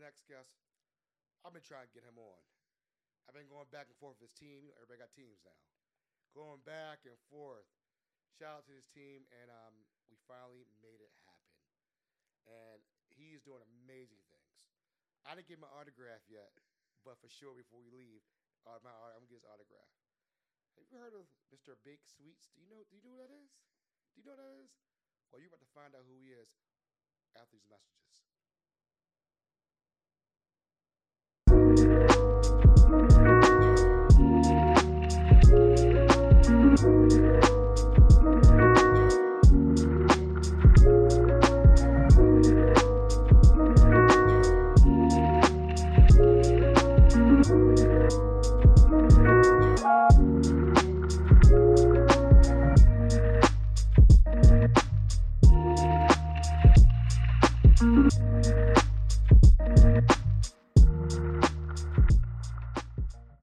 next guest, I've been trying to get him on. I've been going back and forth with his team. You know, everybody got teams now. Going back and forth. Shout out to his team, and um, we finally made it happen. And he's doing amazing things. I didn't get my autograph yet, but for sure before we leave, uh, my, I'm gonna get his autograph. Have you heard of Mr. Bake Sweets? Do you know? Do you know what that is? Do you know what that is? Well, you're about to find out who he is after these messages.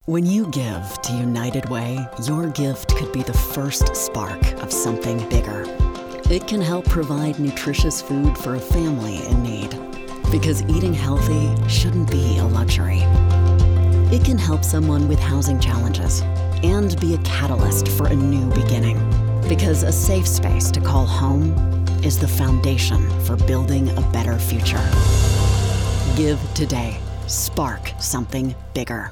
When you give to United Way, your gift could be the first spark of something bigger. It can help provide nutritious food for a family in need. Because eating healthy shouldn't be a luxury. It can help someone with housing challenges and be a catalyst for a new beginning. Because a safe space to call home is the foundation for building a better future. Give today. Spark something bigger.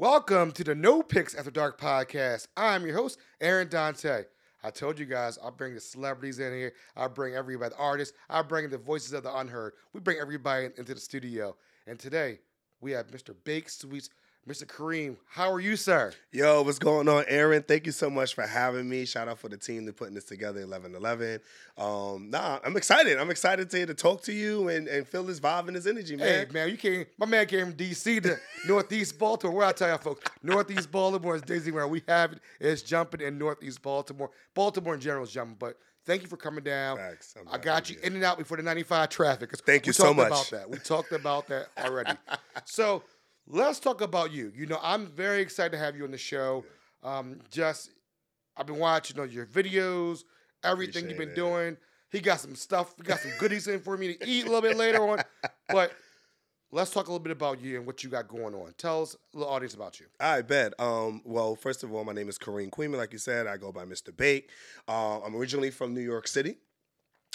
Welcome to the No Picks After Dark podcast. I'm your host, Aaron Dante. I told you guys I'll bring the celebrities in here. I'll bring everybody, the artists. I'll bring the voices of the unheard. We bring everybody into the studio. And today we have Mr. Bake Sweets, Mr. Kareem. How are you, sir? Yo, what's going on, Aaron? Thank you so much for having me. Shout out for the team that putting this together, eleven eleven. Um, nah, I'm excited. I'm excited to, to talk to you and, and feel this vibe and this energy, man. Hey, man, you came. My man came from DC to Northeast Baltimore. Where I tell you, folks, Northeast Baltimore is Disney. Where we have it. it is jumping in Northeast Baltimore. Baltimore in general is jumping, but. Thank you for coming down. Facts. I got you in and out before the 95 traffic. Thank you so much. We talked much. about that. We talked about that already. so let's talk about you. You know, I'm very excited to have you on the show. Um, just I've been watching you know, your videos, everything you've been Appreciate it. doing. He got some stuff. We got some goodies in for me to eat a little bit later on. But let's talk a little bit about you and what you got going on. Tell us, a little audience, about you. I bet. Um, well, first of all, my name is Kareem Queeman. Like you said, I go by Mr. Bake. Uh, I'm originally from New York City.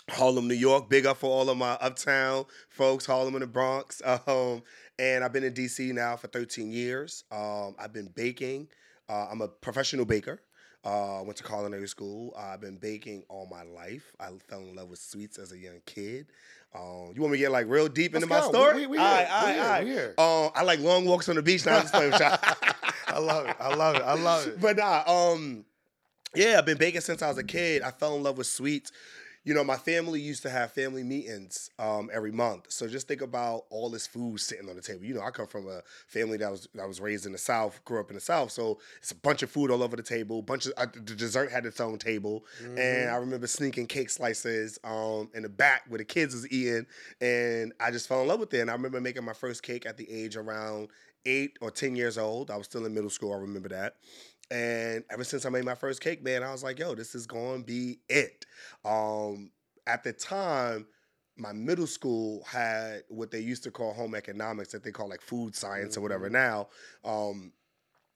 Harlem, New York. Big up for all of my uptown folks, Harlem and the Bronx. Um, and I've been in DC now for 13 years. Um, I've been baking. Uh, I'm a professional baker. Uh, went to culinary school. I've been baking all my life. I fell in love with sweets as a young kid. Um, you want me to get like real deep into Let's my go. story? We- we- we All here. right, all right, here. all right. Here. Um, I like long walks on the beach. Now I'm just playing with y'all. I love it. I love it. I love it. But nah, um, yeah, I've been baking since I was a kid. I fell in love with sweets. You know, my family used to have family meetings um, every month. So just think about all this food sitting on the table. You know, I come from a family that was that was raised in the South, grew up in the South. So it's a bunch of food all over the table. Bunch of uh, the dessert had its own table, and I remember sneaking cake slices um, in the back where the kids was eating, and I just fell in love with it. And I remember making my first cake at the age around eight or ten years old. I was still in middle school. I remember that. And ever since I made my first cake, man, I was like, yo, this is going to be it. Um, at the time, my middle school had what they used to call home economics, that they call like food science or whatever now. Um,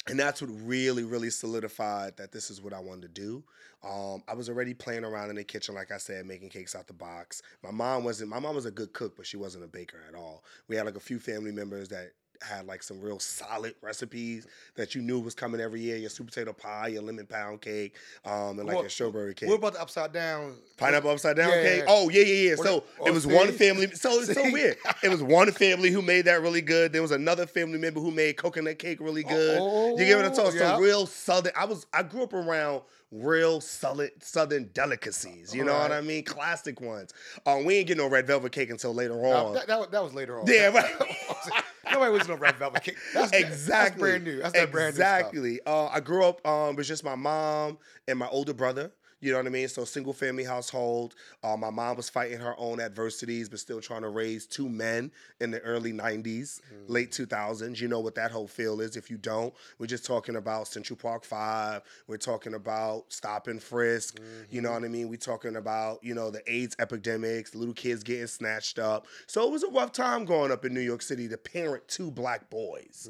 and that's what really, really solidified that this is what I wanted to do. Um, I was already playing around in the kitchen, like I said, making cakes out the box. My mom wasn't. My mom was a good cook, but she wasn't a baker at all. We had like a few family members that had like some real solid recipes that you knew was coming every year. Your sweet potato pie, your lemon pound cake, um, and like What- your strawberry cake. What about the upside down? Pineapple upside down Yeah, cake. Oh yeah, yeah, yeah. What So it- oh, it was see? one family. So it's so weird. It was one family who made that really good. There was another family member who made coconut cake really good. you give it a Oh, toss. yeah. So real southern. I was. I grew up around real southern southern delicacies. You know what I mean? Classic ones. Um, we ain't get no red velvet cake until later No, on. that, that, was- that was later on. Yeah, right. Nobody was no red velvet cake. That's, exactly. That's brand new. That's that brand new exactly. Uh, I grew up um, with just my mom and my older brother. You know what I mean? So single family household. Uh, my mom was fighting her own adversities, but still trying to raise two men in the early '90s, Mm. late 2000s. You know what that whole feel is. If you don't, we're just talking about Central Park Five. We're talking about stop and frisk. You know what I mean? We're talking about you know the AIDS epidemics, little kids getting snatched up. So it was a rough time growing up in New York City to parent two black boys.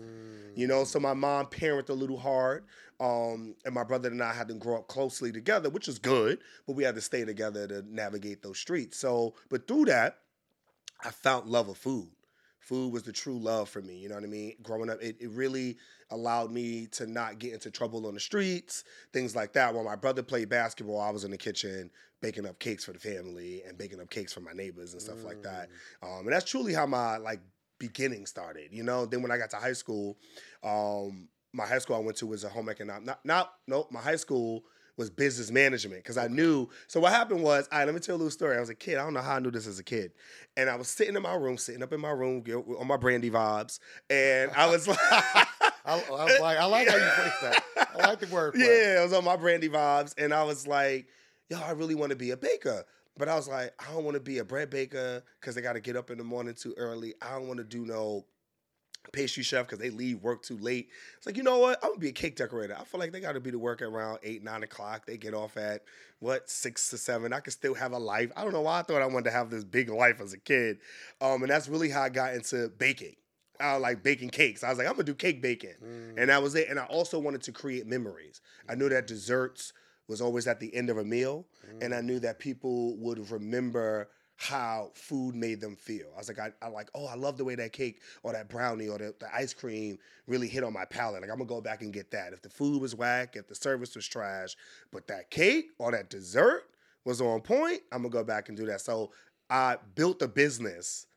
You know, so my mom parented a little hard. Um, and my brother and I had to grow up closely together, which is good, but we had to stay together to navigate those streets. So, but through that, I found love of food. Food was the true love for me. You know what I mean? Growing up, it, it really allowed me to not get into trouble on the streets, things like that. While my brother played basketball, I was in the kitchen baking up cakes for the family and baking up cakes for my neighbors and stuff like that. Um, and that's truly how my like beginning started. You know, then when I got to high school, um, my high school I went to was a home economic. Not, not no, my high school was business management because I knew. So what happened was, all right, let me tell you a little story. I was a kid. I don't know how I knew this as a kid, and I was sitting in my room, sitting up in my room on my brandy vibes, and I was like. I, I was like, I like how you phrase that. I like the word. Yeah, I was on my brandy vibes, and I was like, "Yo, I really want to be a baker." But I was like, I don't want to be a bread baker because they got to get up in the morning too early. I don't want to do no pastry chef because they leave work too late. It's like, you know what? I'm gonna be a cake decorator. I feel like they got to be to work at around eight, nine o'clock. They get off at what six to seven. I could still have a life. I don't know why I thought I wanted to have this big life as a kid, um, and that's really how I got into baking. I like baking cakes. I was like, I'm gonna do cake baking, and that mm. was it. And I also wanted to create memories. I knew that mm. desserts was always at the end of a meal, and I mm. knew that people would remember how food made them feel. I was like, I, I like, oh, I love the way that cake or that brownie or the, the ice cream really hit on my palate. Like I'm gonna go back and get that. If the food was whack, if the service was trash, but that cake or that dessert was on point, I'm gonna go back and do that. So I built a business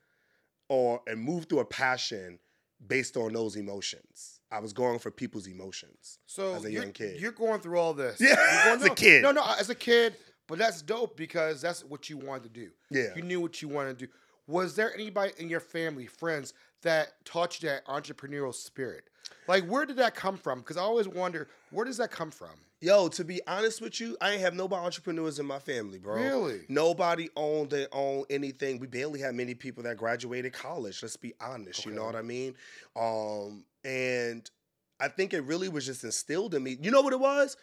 or and moved through a passion based on those emotions. I was going for people's emotions. So as a young kid. you're going through all this. Yeah, You're going as a kid. No, no, as a kid. But that's dope because that's what you wanted to do. Yeah. You knew what you wanted to do. Was there anybody in your family, friends, that taught you that entrepreneurial spirit? Like, where did that come from? Because I always wonder, where does that come from? Yo, to be honest with you, I ain't have nobody entrepreneurs in my family, bro. Really? Nobody owned their own anything. We barely had many people that graduated college. Let's be honest. You know what I mean? Um, and I think it really was just instilled in me. You know what it was?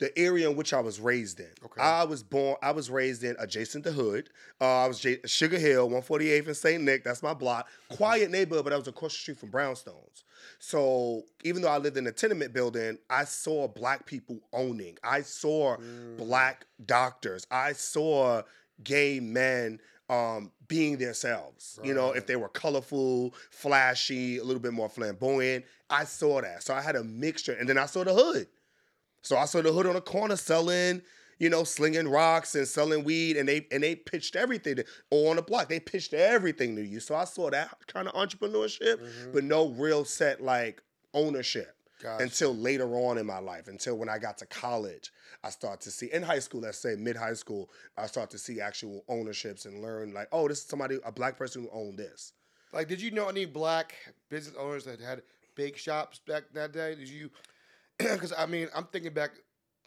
The area in which I was raised in. Okay. I was born. I was raised in adjacent to Hood. Uh, I was J- Sugar Hill, 148th and St. Nick. That's my block. Quiet neighborhood, but I was across the street from Brownstones. So even though I lived in a tenement building, I saw black people owning. I saw black doctors. I saw gay men um, being themselves. You know, if they were colorful, flashy, a little bit more flamboyant. I saw that. So I had a mixture. And then I saw the hood. So I saw the hood on the corner selling, you know, slinging rocks and selling weed, and they and they pitched everything to, or on the block. They pitched everything to you. So I saw that kind of entrepreneurship, mm-hmm. but no real set like ownership Gotcha. until later on in my life. Until when I got to college, I start to see in high school, let's say mid high school, I start to see actual ownerships and learn like, oh, this is somebody, a black person who owned this. Like, did you know any black business owners that had bake shops back that day? Did you? Because I mean, I'm thinking back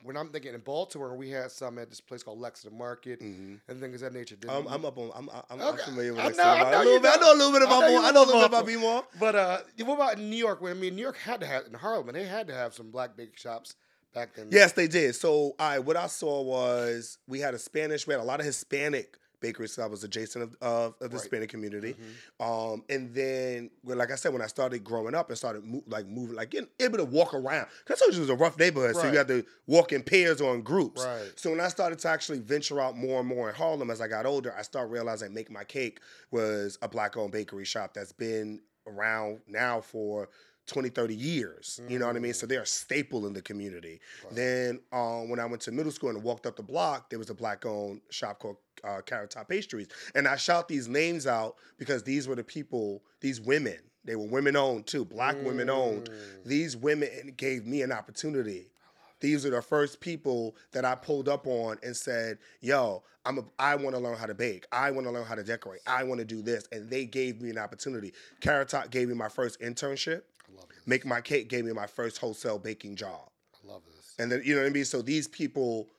when I'm thinking in Baltimore, we had some at this place called Lexington Market and things of that nature. Didn't I'm. I'm up on. I'm, I'm, I'm familiar with I know- some- I know a little bit. I know. know a little bit I about know more. I know a little bit about more. But uh, what about New York? When I mean, New York had to have in Harlem, they had to have some black bake shops back then. Yes, they did. So, I what I saw was we had a Spanish, we had a lot of Hispanic bakeries. So I was adjacent of, of, of the Right. Mm-hmm. Community. Um, and then, well, like I said, when I started growing up and started mo- like moving, like getting able to walk around, because I told you it was a rough neighborhood, so you had to walk in pairs or in groups. Right. So when I started to actually venture out more and more in Harlem as I got older, I started realizing Make My Cake was a black-owned bakery shop that's been around now for 20, 30 years. You know what I mean? So they're a staple in the community. Then um, when I went to middle school and walked up the block, there was a black-owned shop called uh, Carrot Top Pastries. And I shout these names out because these were the people, these women, they were women-owned too, black women-owned. These women gave me an opportunity these are the first people that I pulled up on and said, "Yo, I'm a, I want to learn how to bake. I want to learn how to decorate. I want to do this." And they gave me an opportunity. Carrot Top gave me my first internship. I love this. Make My Cake gave me my first wholesale baking job. I love this. And then you know what I mean. So these people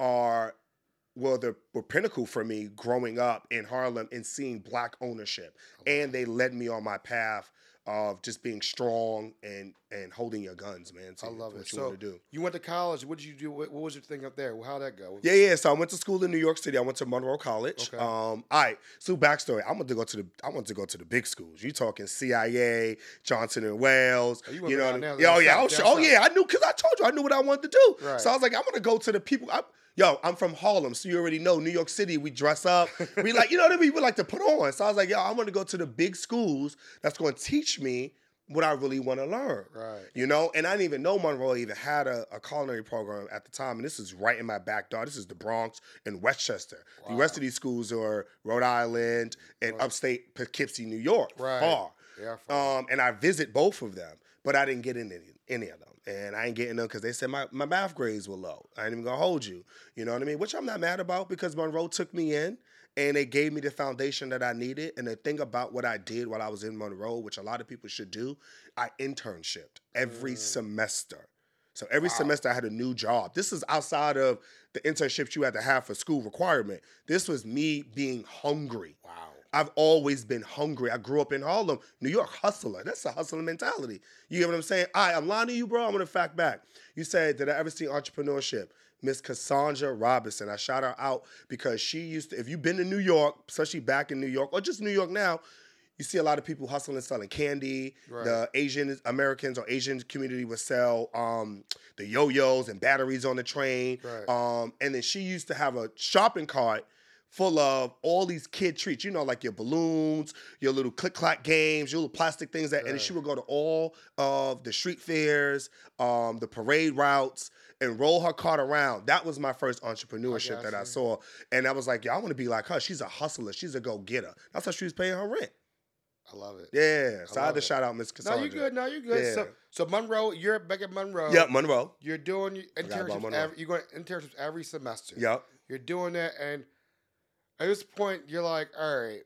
are well, they were pinnacle for me growing up in Harlem and seeing black ownership, and they led me on my path of just being strong and and holding your guns, man. I love to it. What you so want to do? you went to college. What did you do? What, what was your thing up there? How'd that go? Yeah, yeah. So I went to school in New York City. I went to Monroe College. Okay. Um, all right. So backstory. I wanted to go to the. I wanted to go to the big schools. You talking CIA, Johnson and Wales. Oh, you you, know. down what mean? Yeah, oh yeah. I oh yeah. I knew because I told you I knew what I wanted to do. Right. So I was like, I'm gonna go to the people. I, Yo, I'm from Harlem, so you already know New York City. We dress up, we like, you know what I mean. We like to put on. So I was like, yo, I'm gonna go to the big schools that's gonna teach me what I really want to learn. Right. You know, and I didn't even know Monroe even had a, a culinary program at the time. And this is right in my backyard. This is the Bronx and Westchester. The rest of these schools are Rhode Island and upstate Poughkeepsie, New York. Right. Far. Yeah, far. Um, and I visit both of them, but I didn't get in any, any of them. And I ain't getting them because they said my, my math grades were low. I ain't even gonna hold you. You know what I mean? Which I'm not mad about because Monroe took me in and they gave me the foundation that I needed. And the thing about what I did while I was in Monroe, which a lot of people should do, I internshiped every mm. semester. So every semester I had a new job. This is outside of the internships you had to have for school requirement. This was me being hungry. wow. I've always been hungry. I grew up in Harlem, New York hustler. That's a hustler mentality. You get what I'm saying? Right, I'm lying to you, bro. I'm gonna fact back. You said, did I ever see entrepreneurship? Miss Cassandra Robinson. I shout her out because she used to, if you've been to New York, especially back in New York, or just New York now, you see a lot of people hustling and selling candy. Right. The Asian Americans or Asian community would sell um, the yo-yos and batteries on the train. Right. Um, and then she used to have a shopping cart full of all these kid treats, you know, like your balloons, your little click clack games, your little plastic things that, and she would go to all of the street fairs, um, the parade routes, and roll her cart around. That was my first entrepreneurship got that I saw. And I was like, yeah, I want to be like her. She's a hustler. She's a go-getter. That's how she was paying her rent. I love it. Yeah. So I, had to it. shout out Miss No, you're good. No, you're good. So, Yeah. so Monroe, you're back at Monroe. Yep, Monroe. You're doing your Forgot about internships. Every, you're going internships every semester. Yep. You're doing that, and at this point, you're like, all right.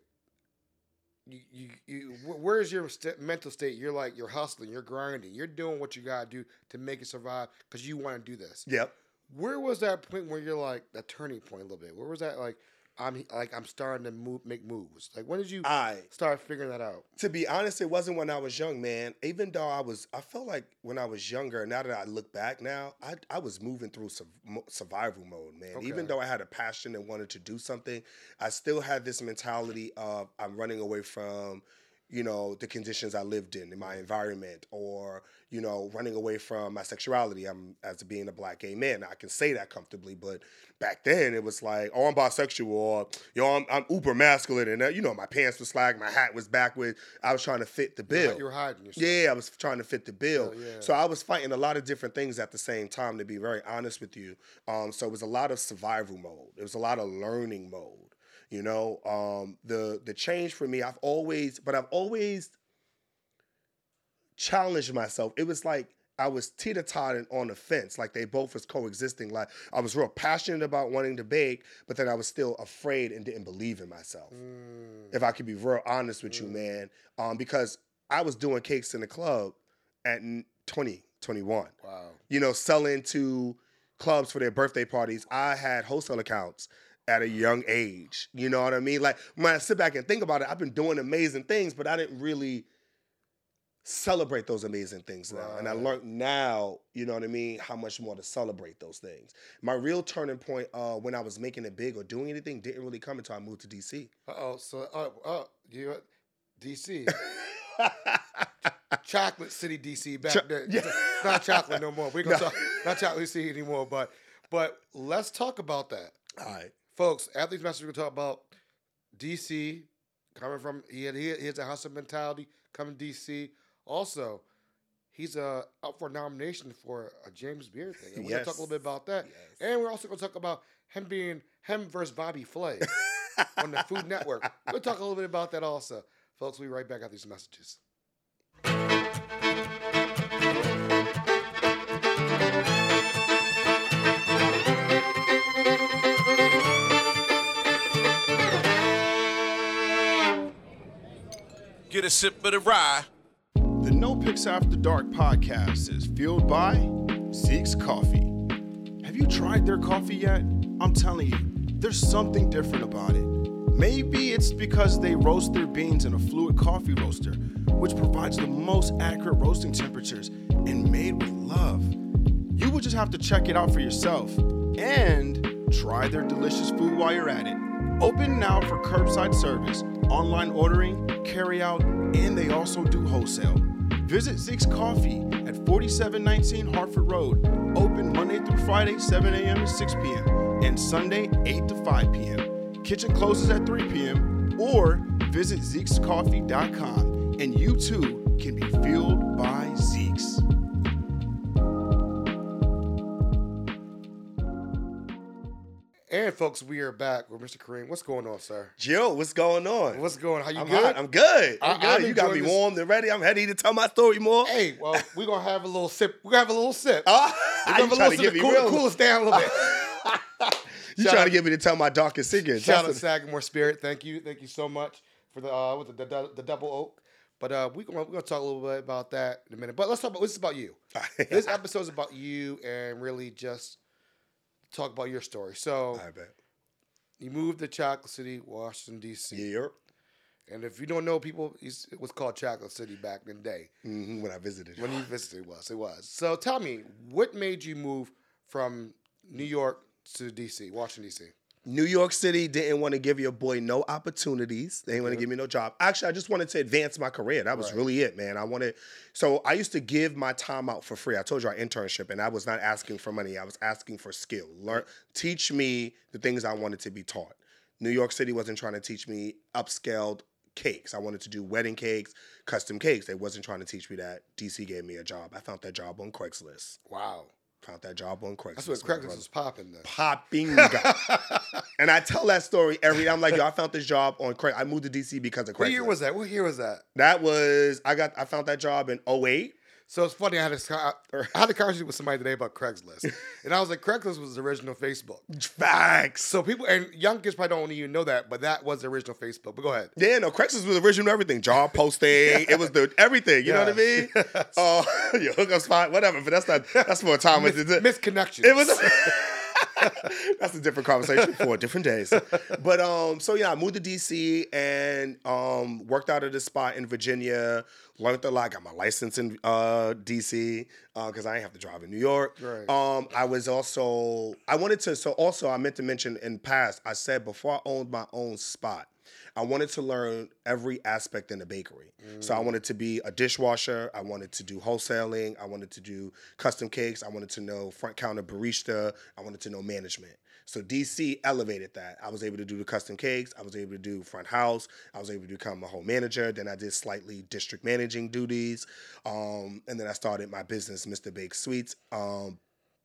You, you, you, where's your st- mental state? You're like, you're hustling, you're grinding, you're doing what you gotta do to make it survive because you want to do this. Yep. Where was that point where you're like that turning point a little bit? Where was that like, I'm like I'm starting to move, make moves. Like when did you I start figuring that out? to be honest, it wasn't when I was young, man. Even though I was, I felt like when I was younger. Now that I look back now, I I was moving through sur- survival mode, man. Even though I had a passion and wanted to do something, I still had this mentality of I'm running away from, you know, the conditions I lived in in my environment, or you know, running away from my sexuality. I'm as being a black gay man. I can say that comfortably, but back then it was like, oh, I'm bisexual, or yo, I'm, I'm uber masculine, and uh, you know, my pants were slack, my hat was backwards. I was trying to fit the bill. You were hiding yourself. Yeah, I was trying to fit the bill. Yeah. So I was fighting a lot of different things at the same time, to be very honest with you. Um, so it was a lot of survival mode. It was a lot of learning mode. You know, um, the the change for me, I've always, but I've always challenged myself. It was like I was teeter tottering on the fence, like they both was coexisting. Like I was real passionate about wanting to bake, but then I was still afraid and didn't believe in myself Mm, if I could be real honest with you, man. Um, because I was doing cakes in the club at n- 20, 21. wow. You know, selling to clubs for their birthday parties. I had wholesale accounts at a young age. You know what I mean? Like when I sit back and think about it, I've been doing amazing things, but I didn't really celebrate those amazing things now. And I learned now, you know what I mean, how much more to celebrate those things. My real turning point uh, when I was making it big or doing anything didn't really come until I moved to DC. Uh oh. So uh, oh, you DC. chocolate city DC back Cho- there. yeah. It's not chocolate no more. We're gonna No. talk not chocolate city anymore, but but let's talk about that. All right. Folks, after these messages we're gonna talk about DC coming from he had he, has a hustle mentality coming to DC. Also, he's uh up for nomination for a James Beard thing. And we're gonna talk a little bit about that. Yes. And we're also gonna talk about him being him versus Bobby Flay on the Food Network. We'll talk a little bit about that also. Folks, we'll be right back after these messages. Get a sip of the rye. The No Picks After Dark podcast is fueled by Zeke's Coffee. Have you tried their coffee yet? I'm telling you, there's something different about it. Maybe it's because they roast their beans in a fluid coffee roaster, which provides the most accurate roasting temperatures and made with love. You would just have to check it out for yourself and try their delicious food while you're at it. Open now for curbside service, online ordering, carry out, and they also do wholesale. Visit Zeke's Coffee at 4719 Hartford Road. Open Monday through Friday, 7 a.m. to 6 p.m. and Sunday, 8 to 5 p.m. Kitchen closes at 3 p.m. or visit Zeke'sCoffee.com and you too can be fueled by Zeke's. And folks, we are back with Mr. Kareem. What's going on, sir? Joe, what's going on? What's going? How you I'm good? hot. I'm good. I- I'm good. I'm you got me this- warmed and ready. I'm ready to tell my story more. hey, well, we're gonna have a little sip. We're gonna have a little sip. Oh, we're gonna have a trying little to sip. Cool, real? cool us down a little bit. you trying to get me to tell my darkest secrets? Shout out That's Sagamore Spirit. Thank you, thank you so much for the uh, with the, the, the double oak. But uh, we gonna we're gonna talk a little bit about that in a minute. But let's talk about this is about you. This episode is about you and really just talk about your story. So I bet. you moved to Chocolate City, Washington D.C. Yeah. And if you don't know, people, it was called Chocolate City back in the day hmm when I visited. when you visited. It was it was. So tell me, what made you move from New York to D.C., Washington D.C.? New York City didn't want to give your boy no opportunities. They didn't want to give me no job. Actually, I just wanted to advance my career. That was Right. really it, man. I wanted. So I used to give my time out for free. I told you our internship, and I was not asking for money. I was asking for skill. Learn, teach me the things I wanted to be taught. New York City wasn't trying to teach me upscaled cakes. I wanted to do wedding cakes, custom cakes. They wasn't trying to teach me that. DC gave me a job. I found that job on Craigslist. Wow, Found that job on Craigslist. that's what Craigslist was popping then. popping. and I tell that story every. I'm like, yo, I found this job on Craig. I moved to DC because of Craigslist. What year was that? What year was that? that? Was I got I found that job in 08. So it's funny. I had this. I had a conversation with somebody today about Craigslist, and I was like, Craigslist was the original Facebook. Facts. So people and young kids probably don't even know that, but that was the original Facebook. But go ahead. Yeah, no, Craigslist was original everything. Job posting. It was the everything. You know what I mean? Yes. Oh, your hookup spot, whatever. But that's not that's for a time. Mis- misconnections. It was. That's a different conversation for different days. But um, so yeah, I moved to DC and um worked out of this spot in Virginia. Learned a lot. Got my license in uh DC because I didn't have to drive in New York. Right. Um, I was also I wanted to. So also I meant to mention in past. I said before I owned my own spot. I wanted to learn every aspect in the bakery. So I wanted to be a dishwasher. I wanted to do wholesaling. I wanted to do custom cakes. I wanted to know front counter barista. I wanted to know management. So DC elevated that. I was able to do the custom cakes. I was able to do front house. I was able to become a whole manager. Then I did slightly district managing duties. Um, and then I started my business, Mr. Bake Sweets. Um,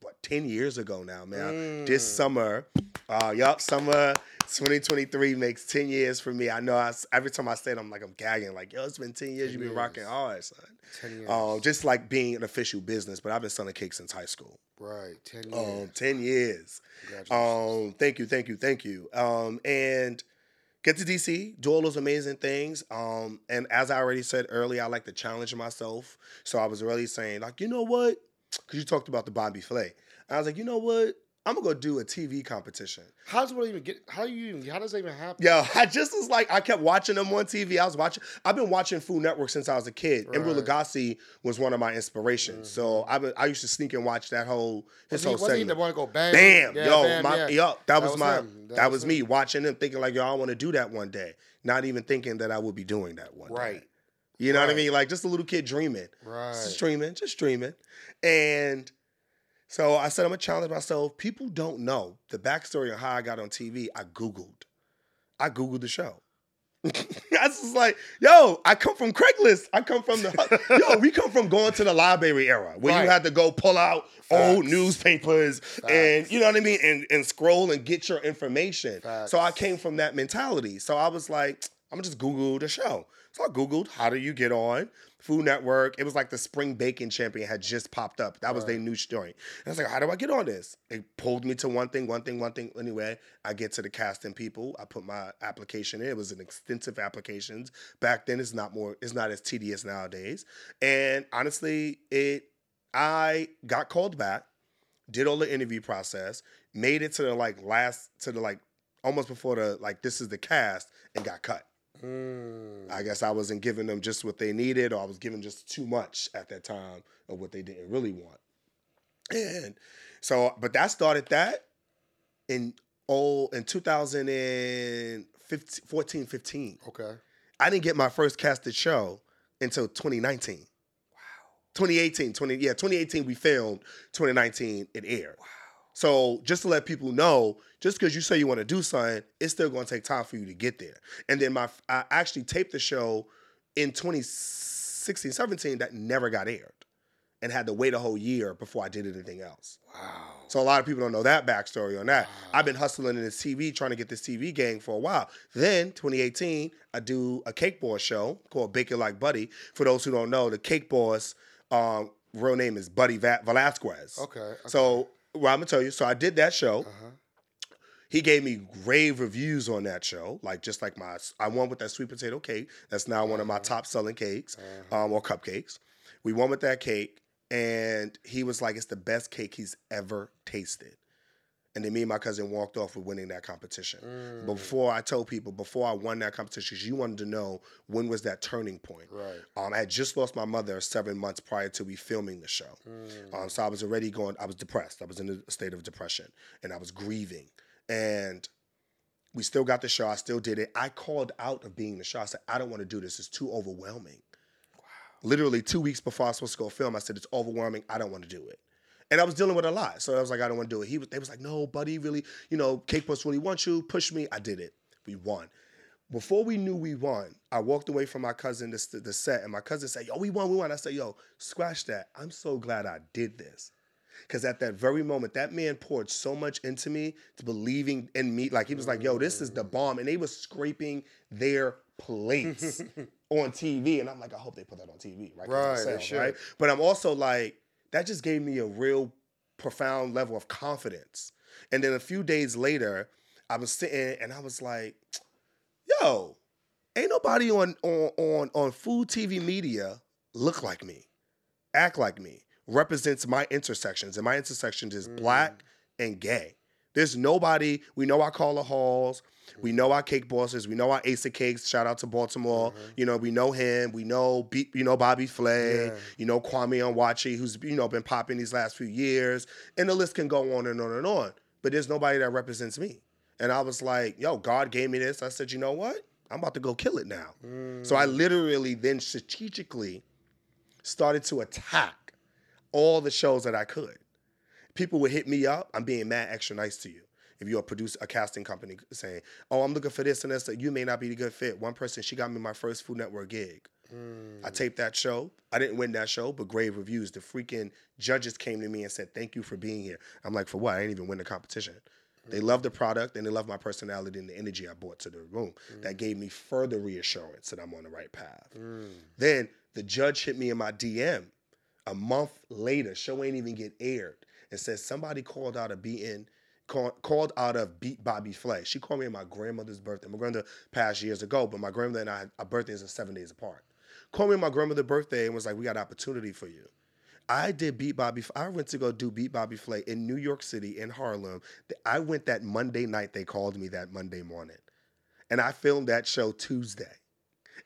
what, 10 years ago now, man. This summer, uh, yup, summer 2023 makes 10 years for me. I know I, every time I say it, I'm like, I'm gagging, like, yo, it's been 10 years. You've been rocking hard, son. 10 years. Um, just like being an official business, but I've been selling cakes since high school. right. Ten years. Um, 10 years. Um, thank you, thank you, thank you. Um, and get to DC, do all those amazing things. Um, and as I already said earlier, I like to challenge myself. So I was really saying, like, you know what? Because you talked about the Bobby Flay. I was like, you know what? I'm gonna go do a TV competition. how does one even get? How do you even? How does that even happen? Yo, I just was like, I kept watching them on TV. I was watching. I've been watching Food Network since I was a kid. Right. Lagasse was one of my inspirations. So mm-hmm. I, been- I used to sneak and watch that whole his Was he, whole was he segment. the one to go bang? Bam, Yeah, yo, bam, my, yeah. yo, that, was, my, him. that, was, me watching him, thinking like, yo, I want to do that one day, not even thinking that I would be doing that one day. Right. You know what I mean? Like just a little kid dreaming, Right. just dreaming, just dreaming, and so I said I'm gonna challenge myself. People don't know the backstory on how I got on TV. I googled, I googled the show. I was just like, yo, I come from Craigslist. I come from the yo. We come from going to the library era where you had to go pull out old Facts. newspapers and you know what I mean, and and scroll and get your information. Facts. So I came from that mentality. So I was like, I'm gonna just Google the show. So I Googled how do you get on Food Network. It was like the Spring Baking Champion had just popped up. That was their new story. And I was like, how do I get on this? It pulled me to one thing, one thing, one thing. Anyway, I get to the casting people. I put my application in. It was an extensive applications. Back then, it's not more. It's not as tedious nowadays. And honestly, it. I got called back did all the interview process, made it to the like last to the like almost before the like this is the cast and got cut. Mm. I guess I wasn't giving them just what they needed, or I was giving just too much at that time of what they didn't really want. And so, but that started that in oh in 2014, 15. Okay. I didn't get my first casted show until 2019. Wow. 2018, 20 yeah, 2018 we filmed, 2019 it aired. Wow. So just to let people know, just because you say you want to do something, it's still going to take time for you to get there. And then my I actually taped the show in 2016, 17 that never got aired, and had to wait a whole year before I did anything else. Wow. So a lot of people don't know that backstory on that. I've been hustling in this TV, trying to get this TV gang for a while. Then 2018, I do a Cake Boss show called Bake It Like Buddy. For those who don't know, the Cake Boss um, real name is Buddy Va- Valastro. Okay. okay. So well, I'm gonna tell you. So I did that show. Uh-huh. He gave me rave reviews on that show, like just like my I won with that sweet potato cake. That's now one of my top selling cakes, Uh-huh. um, or cupcakes. We won with that cake, and he was like, "It's the best cake he's ever tasted." And then me and my cousin walked off with winning that competition. Mm. But before I told people, before I won that competition, you wanted to know when was that turning point. Right. Um, I had just lost my mother seven months prior to we filming the show. Mm. Um, so I was already going, I was depressed. I was in a state of depression and I was grieving. And we still got the show. I still did it. I called out of being the show. I said, I don't want to do this. It's too overwhelming. Wow. Literally two weeks before I was supposed to go film, I said, It's overwhelming. I don't want to do it. And I was dealing with a lot. So I was like, I don't want to do it. He was, they was like, no, buddy, really, you know, Cake Boss really wants you. Push me. I did it. We won. Before we knew we won, I walked away from my cousin to the set, and my cousin said, "Yo, we won, we won." I said, "Yo, scratch that. I'm so glad I did this." Because at that very moment, that man poured so much into me to believing in me. Like he was like, "Yo, this is the mm. bomb," and they was scraping their plates on TV, and I'm like, "I hope they put that on TV, right?" the Right, should. right? But I'm also like, that just gave me a real profound level of confidence. And then a few days later, I was sitting and I was like, yo, ain't nobody on on on, on food TV media look like me, act like me, represents my intersections. And my intersections is mm. black and gay. There's nobody, we know our Carla Halls, we mm-hmm. know our cake bosses, we know our Ace of Cakes, shout out to Baltimore. Mm-hmm. You know, we know him, we know B, you know Bobby Flay, Yeah. you know Kwame Onwuachi, who's you know been popping these last few years, and the list can go on and on and on. But there's nobody that represents me. And I was like, yo, God gave me this. I said, you know what? I'm about to go kill it now. So I mm. literally then strategically started to attack all the shows that I could. People would hit me up. I'm being mad extra nice to you. If you're a producer, a casting company saying, "Oh, I'm looking for this and this," you may not be the good fit. One person, she got me my first Food Network gig. I mm. taped that show. I didn't win that show, but grave reviews. The freaking judges came to me and said, "Thank you for being here." I'm like, "For what? I didn't even win the competition." They mm. love the product and they love my personality and the energy I brought to the room. That mm. gave me further reassurance that I'm on the right path. Then the judge hit me in my DM a month later. Show ain't even get aired and said somebody called out of beating. Call, called out of beat Bobby Flay. She called me on my grandmother's birthday. My grandmother passed years ago, but my grandmother and I, our birthdays are seven days apart. Called me on my grandmother's birthday and was like, "We got an opportunity for you." I did Beat Bobby. I went to go do Beat Bobby Flay in New York City, in Harlem. I went that Monday night. They called me that Monday morning, and I filmed that show Tuesday,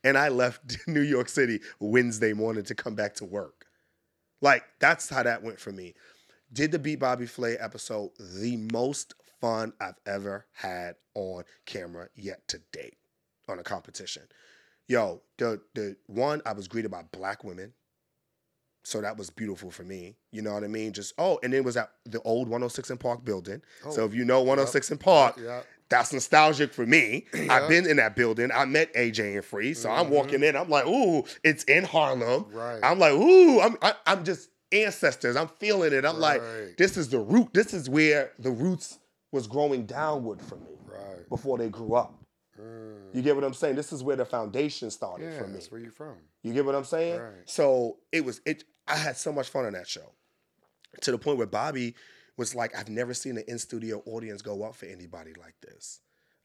and I left New York City Wednesday morning to come back to work. Like that's how that went for me. Did the Beat Bobby Flay episode the most fun I've ever had on camera yet to date on a competition. Yo, the the one I was greeted by black women. So that was beautiful for me. You know what I mean? Just oh, and it was at the old 106 & Park building. Oh, so Oh, if you know 106 & Park, Yeah. that's nostalgic for me. Yeah. I've been in that building. I met AJ and Free. So I'm walking mm-hmm. in. I'm like, ooh, it's in Harlem. Right. I'm like, ooh, I'm I, I'm just ancestors. I'm feeling it. I'm like, this is the root. This is where the roots was growing downward for me Right. before they grew up. Mm. You get what I'm saying? This is where the foundation started Yeah, for me. that's where you're from. You get what I'm saying? Right. So it was it. I had so much fun on that show, to the point where Bobby was like, "I've never seen an in studio audience go up for anybody like this.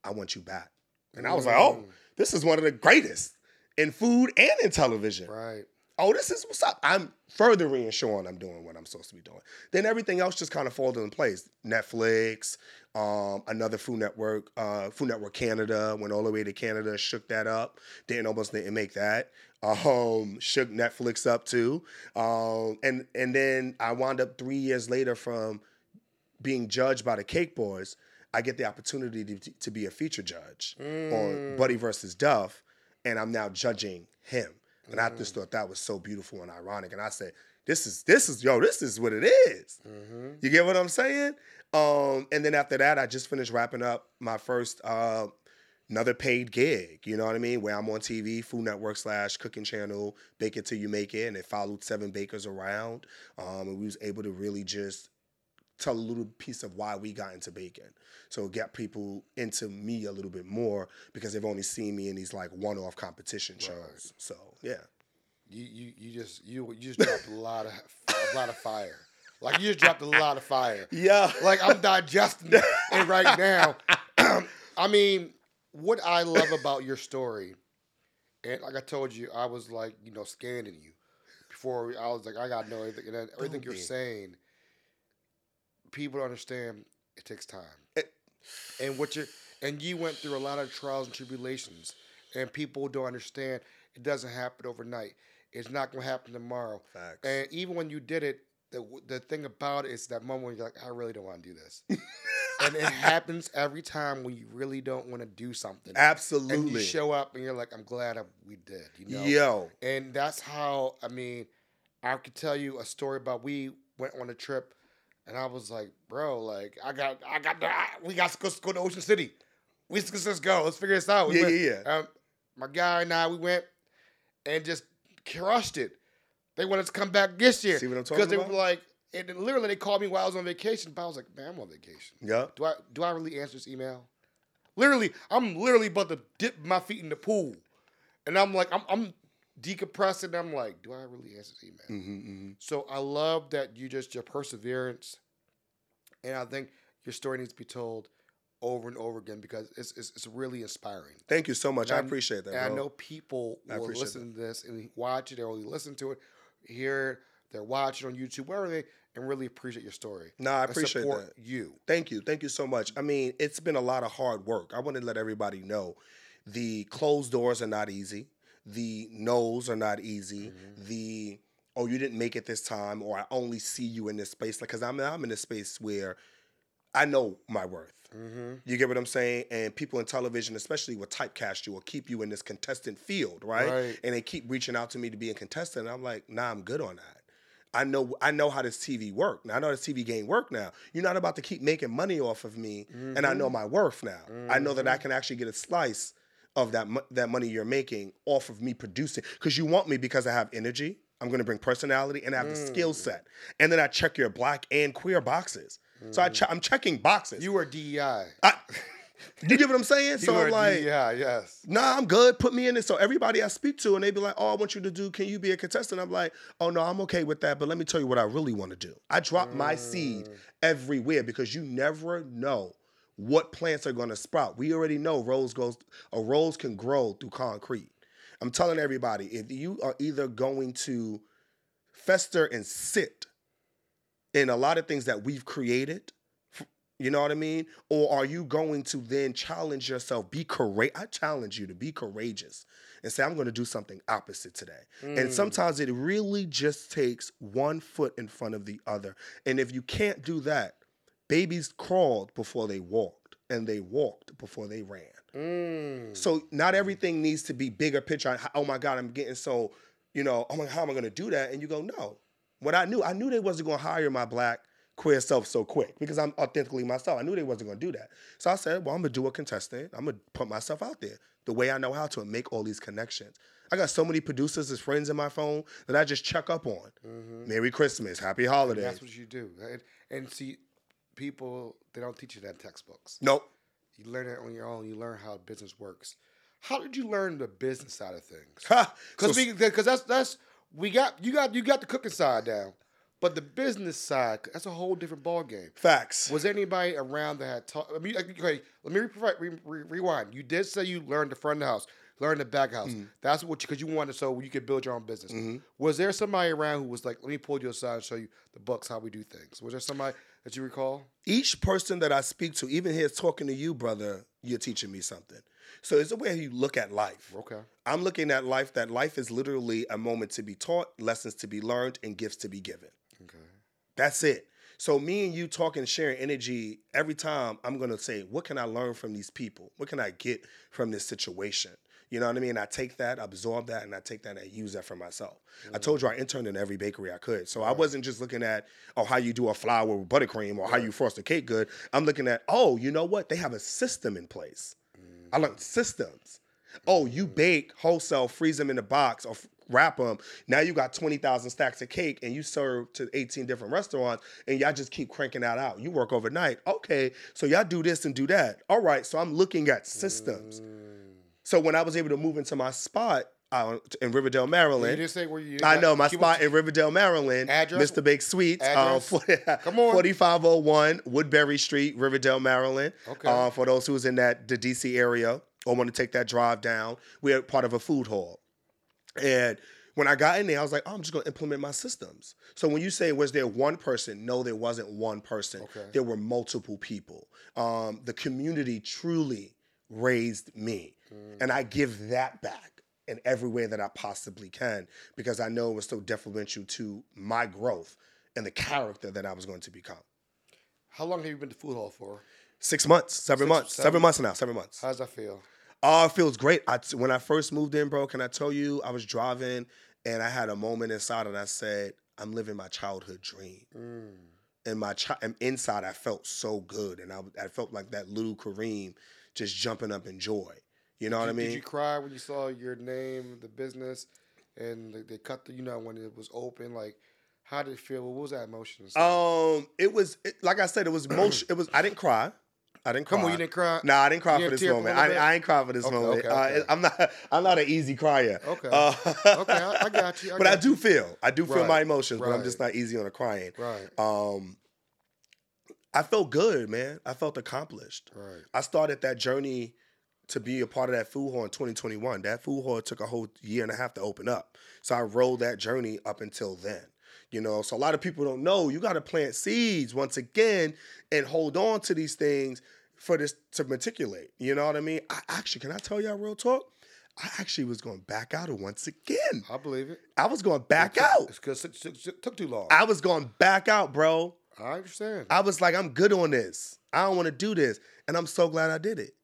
I want you back." And I was like, "Oh, Mm. this is one of the greatest in food and in television." Right. Oh, this is what's up. I'm further reassuring I'm doing what I'm supposed to be doing. Then everything else just kind of falls in place. Netflix, um, another Food Network, uh, Food Network Canada, went all the way to Canada, shook that up. Didn't almost didn't make that. Um, shook Netflix up too. Um, and and then I wound up three years later from being judged by the Cake Boss. I get the opportunity to, to be a feature judge on Buddy versus Duff, and I'm now judging him. And I just thought that was so beautiful and ironic. And I said, "This is this is yo, this is what it is." You get what I'm saying? Um, and then after that, I just finished wrapping up my first uh, another paid gig. You know what I mean? Where I'm on TV, Food Network slash Cooking Channel, Bake It Till You Make It, and it followed seven bakers around. Um, and we was able to really just tell a little piece of why we got into bacon. So get people into me a little bit more because they've only seen me in these like one-off competition shows. So yeah. You you you just you you just dropped a lot of a lot of fire. Like you just dropped a lot of fire. Yeah. Like I'm digesting it right now. I mean, what I love about your story, and like I told you, I was like, you know, scanning you before I was like, I gotta know everything, and everything Don't you're be. saying. People don't understand it takes time, It- and what you and you went through a lot of trials and tribulations, and people don't understand it doesn't happen overnight. It's not gonna happen tomorrow. Facts. And even when you did it, the the thing about it is that moment when you're like, I really don't want to do this. and it happens every time when you really don't want to do something. Absolutely. And you show up and you're like, I'm glad I, we did. You know. Yo. And that's how I mean, I could tell you a story about we went on a trip, and I was like, bro, like I got, I got, the, I- we got to go, go to Ocean City. We just let's go. Let's figure this out. We Yeah, went- yeah, yeah. Um, my guy and I, we went and just crushed it. They wanted to come back this year See what I'm because they were like, and literally they called me while I was on vacation. But I was like, man, I'm on vacation. Yeah. Do I do I really answer this email? Literally, I'm literally about to dip my feet in the pool, and I'm like, I'm, I'm decompressing. I'm like, do I really answer this email? Mm-hmm, So I love that you just your perseverance, and I think your story needs to be told over and over again because it's it's, it's really inspiring. Thank you so much. I appreciate that. And I know people I will listen to this and watch it, or only listen to it, hear they're watching on YouTube, wherever they, and really appreciate your story. No, I and appreciate that. You. Thank you. Thank you so much. I mean, it's been a lot of hard work. I want to let everybody know the closed doors are not easy. The no's are not easy. Mm-hmm. The oh, you didn't make it this time, or I only see you in this space. Like, cause I'm I'm in a space where I know my worth. Mm-hmm. You get what I'm saying? And people in television, especially will typecast you or keep you in this contestant field, right? Right. And they keep reaching out to me to be a contestant. And I'm like, nah, I'm good on that. I know I know how this TV work. Now I know this TV game work now. You're not about to keep making money off of me, and I know my worth now. I know that I can actually get a slice of that that money you're making off of me producing because you want me because I have energy. I'm going to bring personality and I have the skill mm. set. And then I check your black and queer boxes. So I mm. che- I'm checking boxes. You are DEI. I, you get what I'm saying? So I'm like, yeah, yes. nah, I'm good. Put me in it. So everybody I speak to, and they be like, oh, I want you to do, can you be a contestant? I'm like, oh, no, I'm okay with that. But let me tell you what I really want to do. I drop my seed mm. everywhere because you never know what plants are going to sprout. We already know rose goes, a rose can grow through concrete. I'm telling everybody, if you are either going to fester and sit in a lot of things that we've created, you know what I mean? Or are you going to then challenge yourself? Be courageous. I challenge you to be courageous and say, I'm going to do something opposite today. And mm. sometimes it really just takes one foot in front of the other. And if you can't do that, babies crawled before they walked, and they walked before they ran. Mm. So not everything needs to be bigger picture. Oh my God, I'm getting so, you know, oh my, god how am I going to do that? And you go, no. What I knew, I knew they wasn't going to hire my black queer self so quick because I'm authentically myself. I knew they wasn't going to do that. So I said, well, I'm going to do a contestant. I'm going to put myself out there the way I know how to and make all these connections. I got so many producers as friends in my phone that I just check up on. Merry Christmas, Happy Holidays. That's what you do. And, and see, people, they don't teach you that in textbooks. nope. You learn it on your own. You learn how business works. How did you learn the business side of things? Because So- because that's that's we got you got you got the cooking side down, but the business side that's a whole different ball game. facts. Was there anybody around that had taught? I mean, okay, let me re- re- re- rewind. You did say you learned the front of the house. learn the back house. Mm-hmm. That's what because you, wanted so you could build your own business. Was there somebody around who was like, let me pull you aside and show you the books how we do things? Was there somebody that you recall? each person that I speak to, even here talking to you, brother, you're teaching me something. So it's the way you look at life. Okay. I'm looking at life that life is literally a moment to be taught, lessons to be learned, and gifts to be given. Okay. That's it. So me and you talking, sharing energy every time. I'm gonna say, what can I learn from these people? What can I get from this situation? You know what I mean? I take that, absorb that, and I take that and I use that for myself. I mm-hmm. told you I interned in every bakery I could. So I wasn't just looking at, oh, how you do a flour with buttercream or how you frost a cake good. I'm looking at, oh, you know what? They have a system in place. I learned mm-hmm. systems. Oh, you mm-hmm. bake wholesale, freeze them in a box, or f- wrap them. Now you got 20,000 stacks of cake and you serve to 18 different restaurants and y'all just keep cranking that out. You work overnight. Okay, so y'all do this and do that. All right, so I'm looking at systems. Mm. So when I was able to move into my spot uh, in Riverdale, You Maryland, didn't say where you. I know my spot in Riverdale, Maryland. Address? Mr. Bake Sweets. Address? Um, Come on. 4501 Woodbury Street, Riverdale, Maryland. Okay. Uh, for those who's in that the DC area or want to take that drive down, we're part of a food hall. And when I got in there, I was like, oh, I'm just going to implement my systems. So when you say, was there one person? No, there wasn't one person. Okay. There were multiple people. Um, the community truly raised me. And I give that back in every way that I possibly can because I know it was so detrimental to my growth and the character that I was going to become. How long have you been to food hall for? Six months, seven Six- months, seven? seven months now, seven months. How does that feel? Oh, it feels great. I, when I first moved in, bro, can I tell you, I was driving and I had a moment inside and I said, I'm living my childhood dream. Mm. And my chi- and inside, I felt so good. And I, I felt like that little Kareem just jumping up in joy. You know what I mean? Did you cry when you saw your name, the business, and they- they cut the, you know, when it was open? Like, how did it feel? What was that emotion? Um, it was it, like I said, it was motion. It was. I didn't cry. I didn't cry. Come on, you didn't cry? No, I didn't cry You for didn't this tear up a moment. I, I ain't cry for this Okay, moment. okay, Uh. I'm not. I'm not an easy crier. Okay. Uh, Okay, I- I got you, I but I do you. feel. I do feel Right, my emotions, but I'm just not easy on the crying. Right. Um, I felt good, man. I felt accomplished. Right. I started that journey to be a part of that food hall in 2021. That food hall took a whole year and a half to open up. So I rolled that journey up until then. You know, so a lot of people don't know you got to plant seeds once again and hold on to these things for this to matriculate. You know what I mean? I actually, can I tell y'all real talk? I actually was going back out once again. I believe it. I was going back took- out. It's because it took too long. I was going back out, bro. I understand. I was like, I'm good on this. I don't want to do this. And I'm so glad I did it.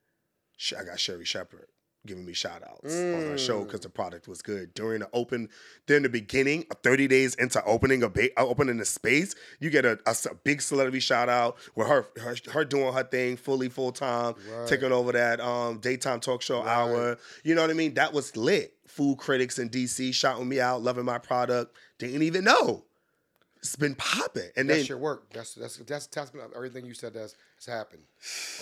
I got Sherri Shepherd giving me shout outs on her show because the product was good. During the open, during the beginning, 30 days into opening a ba- uh, opening a space, you get a big celebrity shout out with her, her her doing her thing fully full time, Right. taking over that um daytime talk show Right. hour. You know what I mean? That was lit. Food critics in DC shouting me out, loving my product. Didn't even know. It's been popping. And that's then your work. That's that's that's a testament of everything you said that's has happened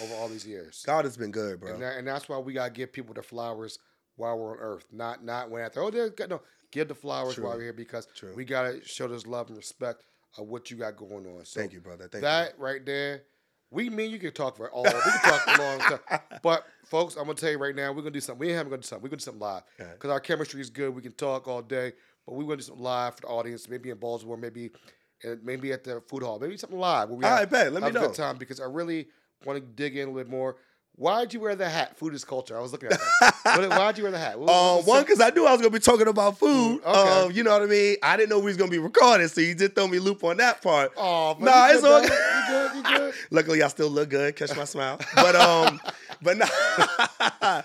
over all these years. God has been good, bro. And, that, and that's why we gotta give people the flowers while we're on Earth, not not when after. Oh, they're. No, give the flowers True. while we're here because True. we gotta show this love and respect of what you got going on. So Thank you, brother. Thank that right there, we mean you can talk for all. We can talk for a long time. But folks, I'm gonna tell you right now, we're gonna do something. We ain't having gonna do something. We're gonna do something live Okay. because our chemistry is good. We can talk all day, but we're gonna do something live for the audience. Maybe in Baltimore, maybe. uh, Maybe at the food hall, maybe something live. Where we All have- bet. Let me have a know. good time because I really want to dig in a little bit more. Why'd you wear the hat? Food is culture. I was looking at that. Why'd you wear the hat? What- Um, one because I knew I was gonna be talking about food. Mm, okay. Um, you know what I mean. I didn't know we was gonna be recording, so you did throw me loop on that part. Oh, Nah, it's all good. You good? You good? Luckily, I still look good. Catch my smile. But um, but no,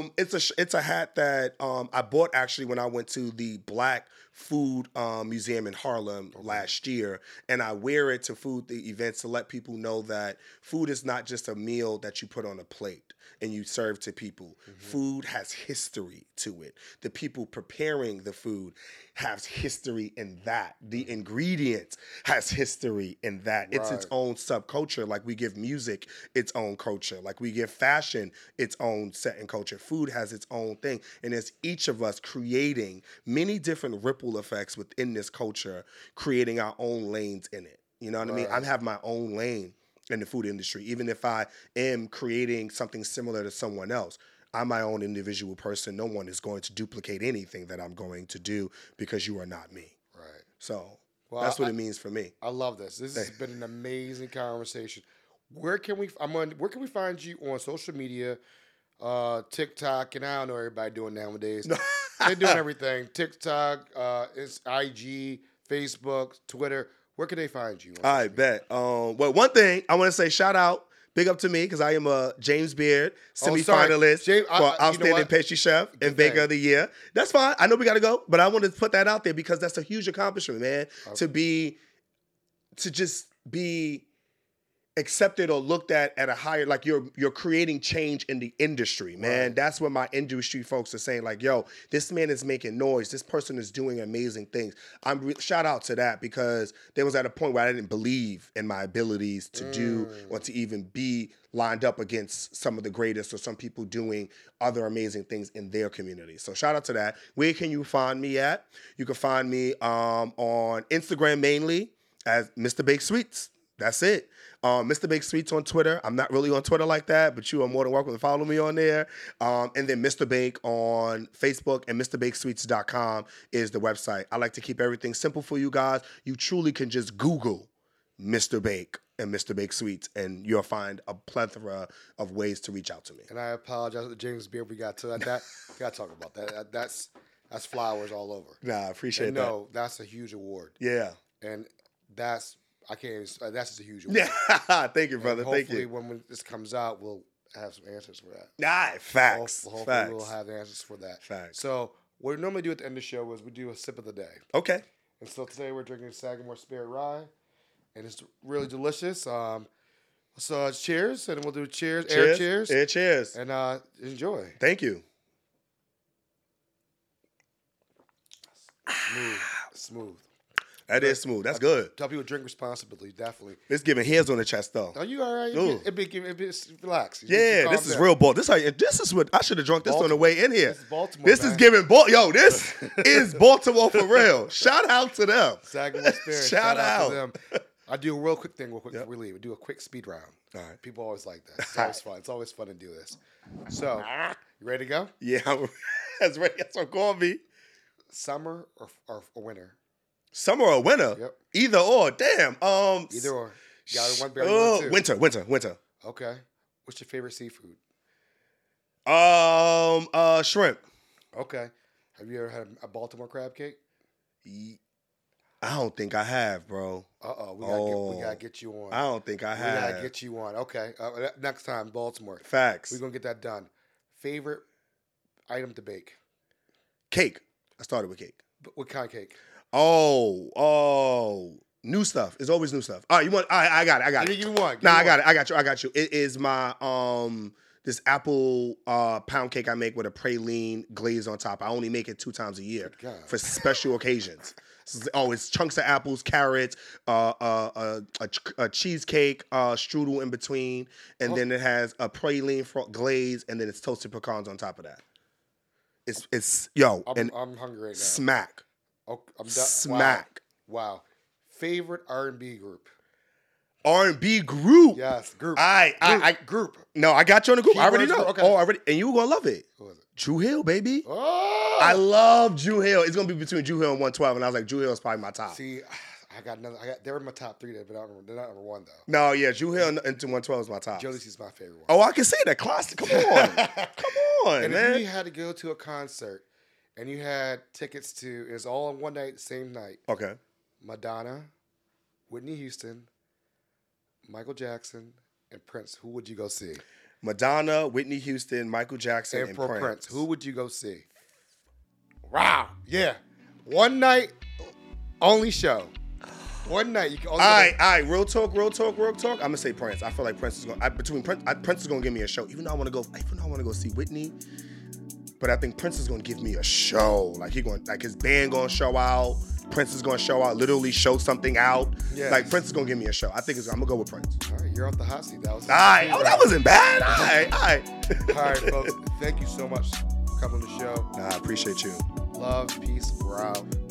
um, it's a it's a hat that um I bought actually when I went to the Black Food um, Museum in Harlem last year, and I wear it to food the events to let people know that food is not just a meal that you put on a plate and you serve to people. Mm-hmm. Food has history to it. The people preparing the food has history in that. The mm-hmm. ingredients has history in that. It's its own subculture. Like we give music its own culture. Like we give fashion its own set and culture. Food has its own thing. And it's each of us creating many different ripple effects within this culture, creating our own lanes in it. You know what I mean? I Right. have my own lane in the food industry. Even if I am creating something similar to someone else, I'm my own individual person. No one is going to duplicate anything that I'm going to do because you are not me. Right. So Well, that's what I- it means for me. I love this. This has been an amazing conversation. Where can we? I'm on. Where can we find you on social media? Uh, TikTok, and I don't know everybody doing nowadays. They're doing everything. TikTok, uh, it's IG, Facebook, Twitter. Where can they find you? I bet. Um, well, one thing I want to say, shout out, big up to me because I am a James Beard Oh, semi-finalist James- I- I- for you outstanding pastry chef and baker of the year. That's fine. I know we got to go, but I want to put that out there because that's a huge accomplishment, man. To be, to just be accepted or looked at at a higher like you're you're creating change in the industry man. Right. that's what my industry folks are saying like yo this man is making noise. This person is doing amazing things. I'm re- shout out to that because there was at a point where i didn't believe in my abilities to do or to even be lined up against some of the greatest or some people doing other amazing things in their community. So shout out to that. Where can you find me at? You can find me um, on instagram mainly as mr bake sweets. That's it. Um, Mr. Bake Sweets on Twitter. I'm not really on Twitter like that, but you are more than welcome to follow me on there. Um, and then Mr. Bake on Facebook and MrBakesweets.com is the website. I like to keep everything simple for you guys. You truly can just Google Mr. Bake and Mr. Bake Sweets, and you'll find a plethora of ways to reach out to me. And I apologize to James Beard. We got to that. that got to talk about that. that. That's that's flowers all over. Nah, I appreciate And that. no, that's a huge award. Yeah. And that's I can't. Even, uh, that's just a huge award. Yeah. Thank you, brother. Thank you. when, when this comes out, we'll have some answers for that. Nah, facts. Hopefully facts. we'll have answers for that. Facts. So what we normally do at the end of the show is we do a sip of the day. okay. And so today we're drinking Sagamore Spirit Rye, and it's really delicious. Um, so uh, cheers, and we'll do cheers, air cheers, Air cheers. and uh, enjoy. Thank you. Smooth, smooth. That is smooth. That's good. Tell people drink responsibly, definitely. It's giving hairs on the chest though. Are you all right? Ooh. It be, it be, relax. You- Yeah, this is down. real ball. This how this is what I should have drunk this on the way in here. This is Baltimore, This is giving ball. Yo, this is Baltimore for real. Shout out to them. Shout Shout, out. out. to them. I do a real quick thing, real quick Yep. before we leave. We do a quick speed round. All right. People always like that. It's always fun. It's always fun to do this. So, you ready to go? Yeah, I'm, that's right. That's what called me. Summer or, or, or winter? Summer or winter? Yep. Either or. Damn. Um. Either or. You got one better oh, one too. winter. Winter. Winter. Okay. What's your favorite seafood? Um. Uh. Shrimp. Okay. Have you ever had a Baltimore crab cake? I don't think I have, bro. Uh oh. We gotta get we Oh. you on. I don't think I have. we gotta get you on. Okay. Uh, next time, Baltimore. Facts. We're gonna get that done. Favorite item to bake? Cake. I started with cake. B- What kind of cake? Oh, oh, new stuff. It's always new stuff. All right, you want? I, I got it. I got it. give me one. Give Nah, me I got one. it. I got you. I got you. It is my um this apple uh pound cake I make with a praline glaze on top. I only make it two times a year God. for special occasions. Oh, it's chunks of apples, carrots, uh, uh, uh, a, a cheesecake, uh, strudel in between, and Oh. then it has a praline fro- glaze, and then it's toasted pecans on top of that. It's it's yo I'm, and I'm hungry right now. smack Oh, I'm done. smack. Wow. wow. Favorite R and B group? R and B group. Yes, group. I, I, group. I group. no, I got you on the group. I already know. group, okay. Oh, already, and you were gonna love it. Who is it? Dru Hill, baby. Oh, I love Dru Hill. It's gonna be between Dru Hill and 112, and I was like, Dru Hill is probably my top. see. I got another. I got. They're in my top three. Not. They're not number one though. No, yeah, Dru Hill into 112 is my top. Jodeci's my favorite one. Oh, I can say that. Classic. Come on, come on, and man. if you had to go to a concert and you had tickets to, it's all on one night, same night. okay. Madonna, Whitney Houston, Michael Jackson, and Prince. Who would you go see? Madonna, Whitney Houston, Michael Jackson, And, and, Prince. Prince. Who would you go see? Wow. Yeah. One night, only show. One night. You can only All right, all right. Real talk, real talk, real talk. I'm gonna say Prince. I feel like Prince is going. to Between Prince, I, Prince is gonna give me a show. Even though I want to go, even though I want to go see Whitney, but I think Prince is gonna give me a show. Like he going, like his band gonna show out. Prince is gonna show out. Literally show something out. Yes. Like Prince is gonna give me a show. I think it's, I'm gonna go with Prince. All right, you're off the hot seat. That was All right. Oh, that wasn't bad. All right. All right. All right, folks. Thank you so much for coming to the show. Nah, I appreciate you. Love, peace, out.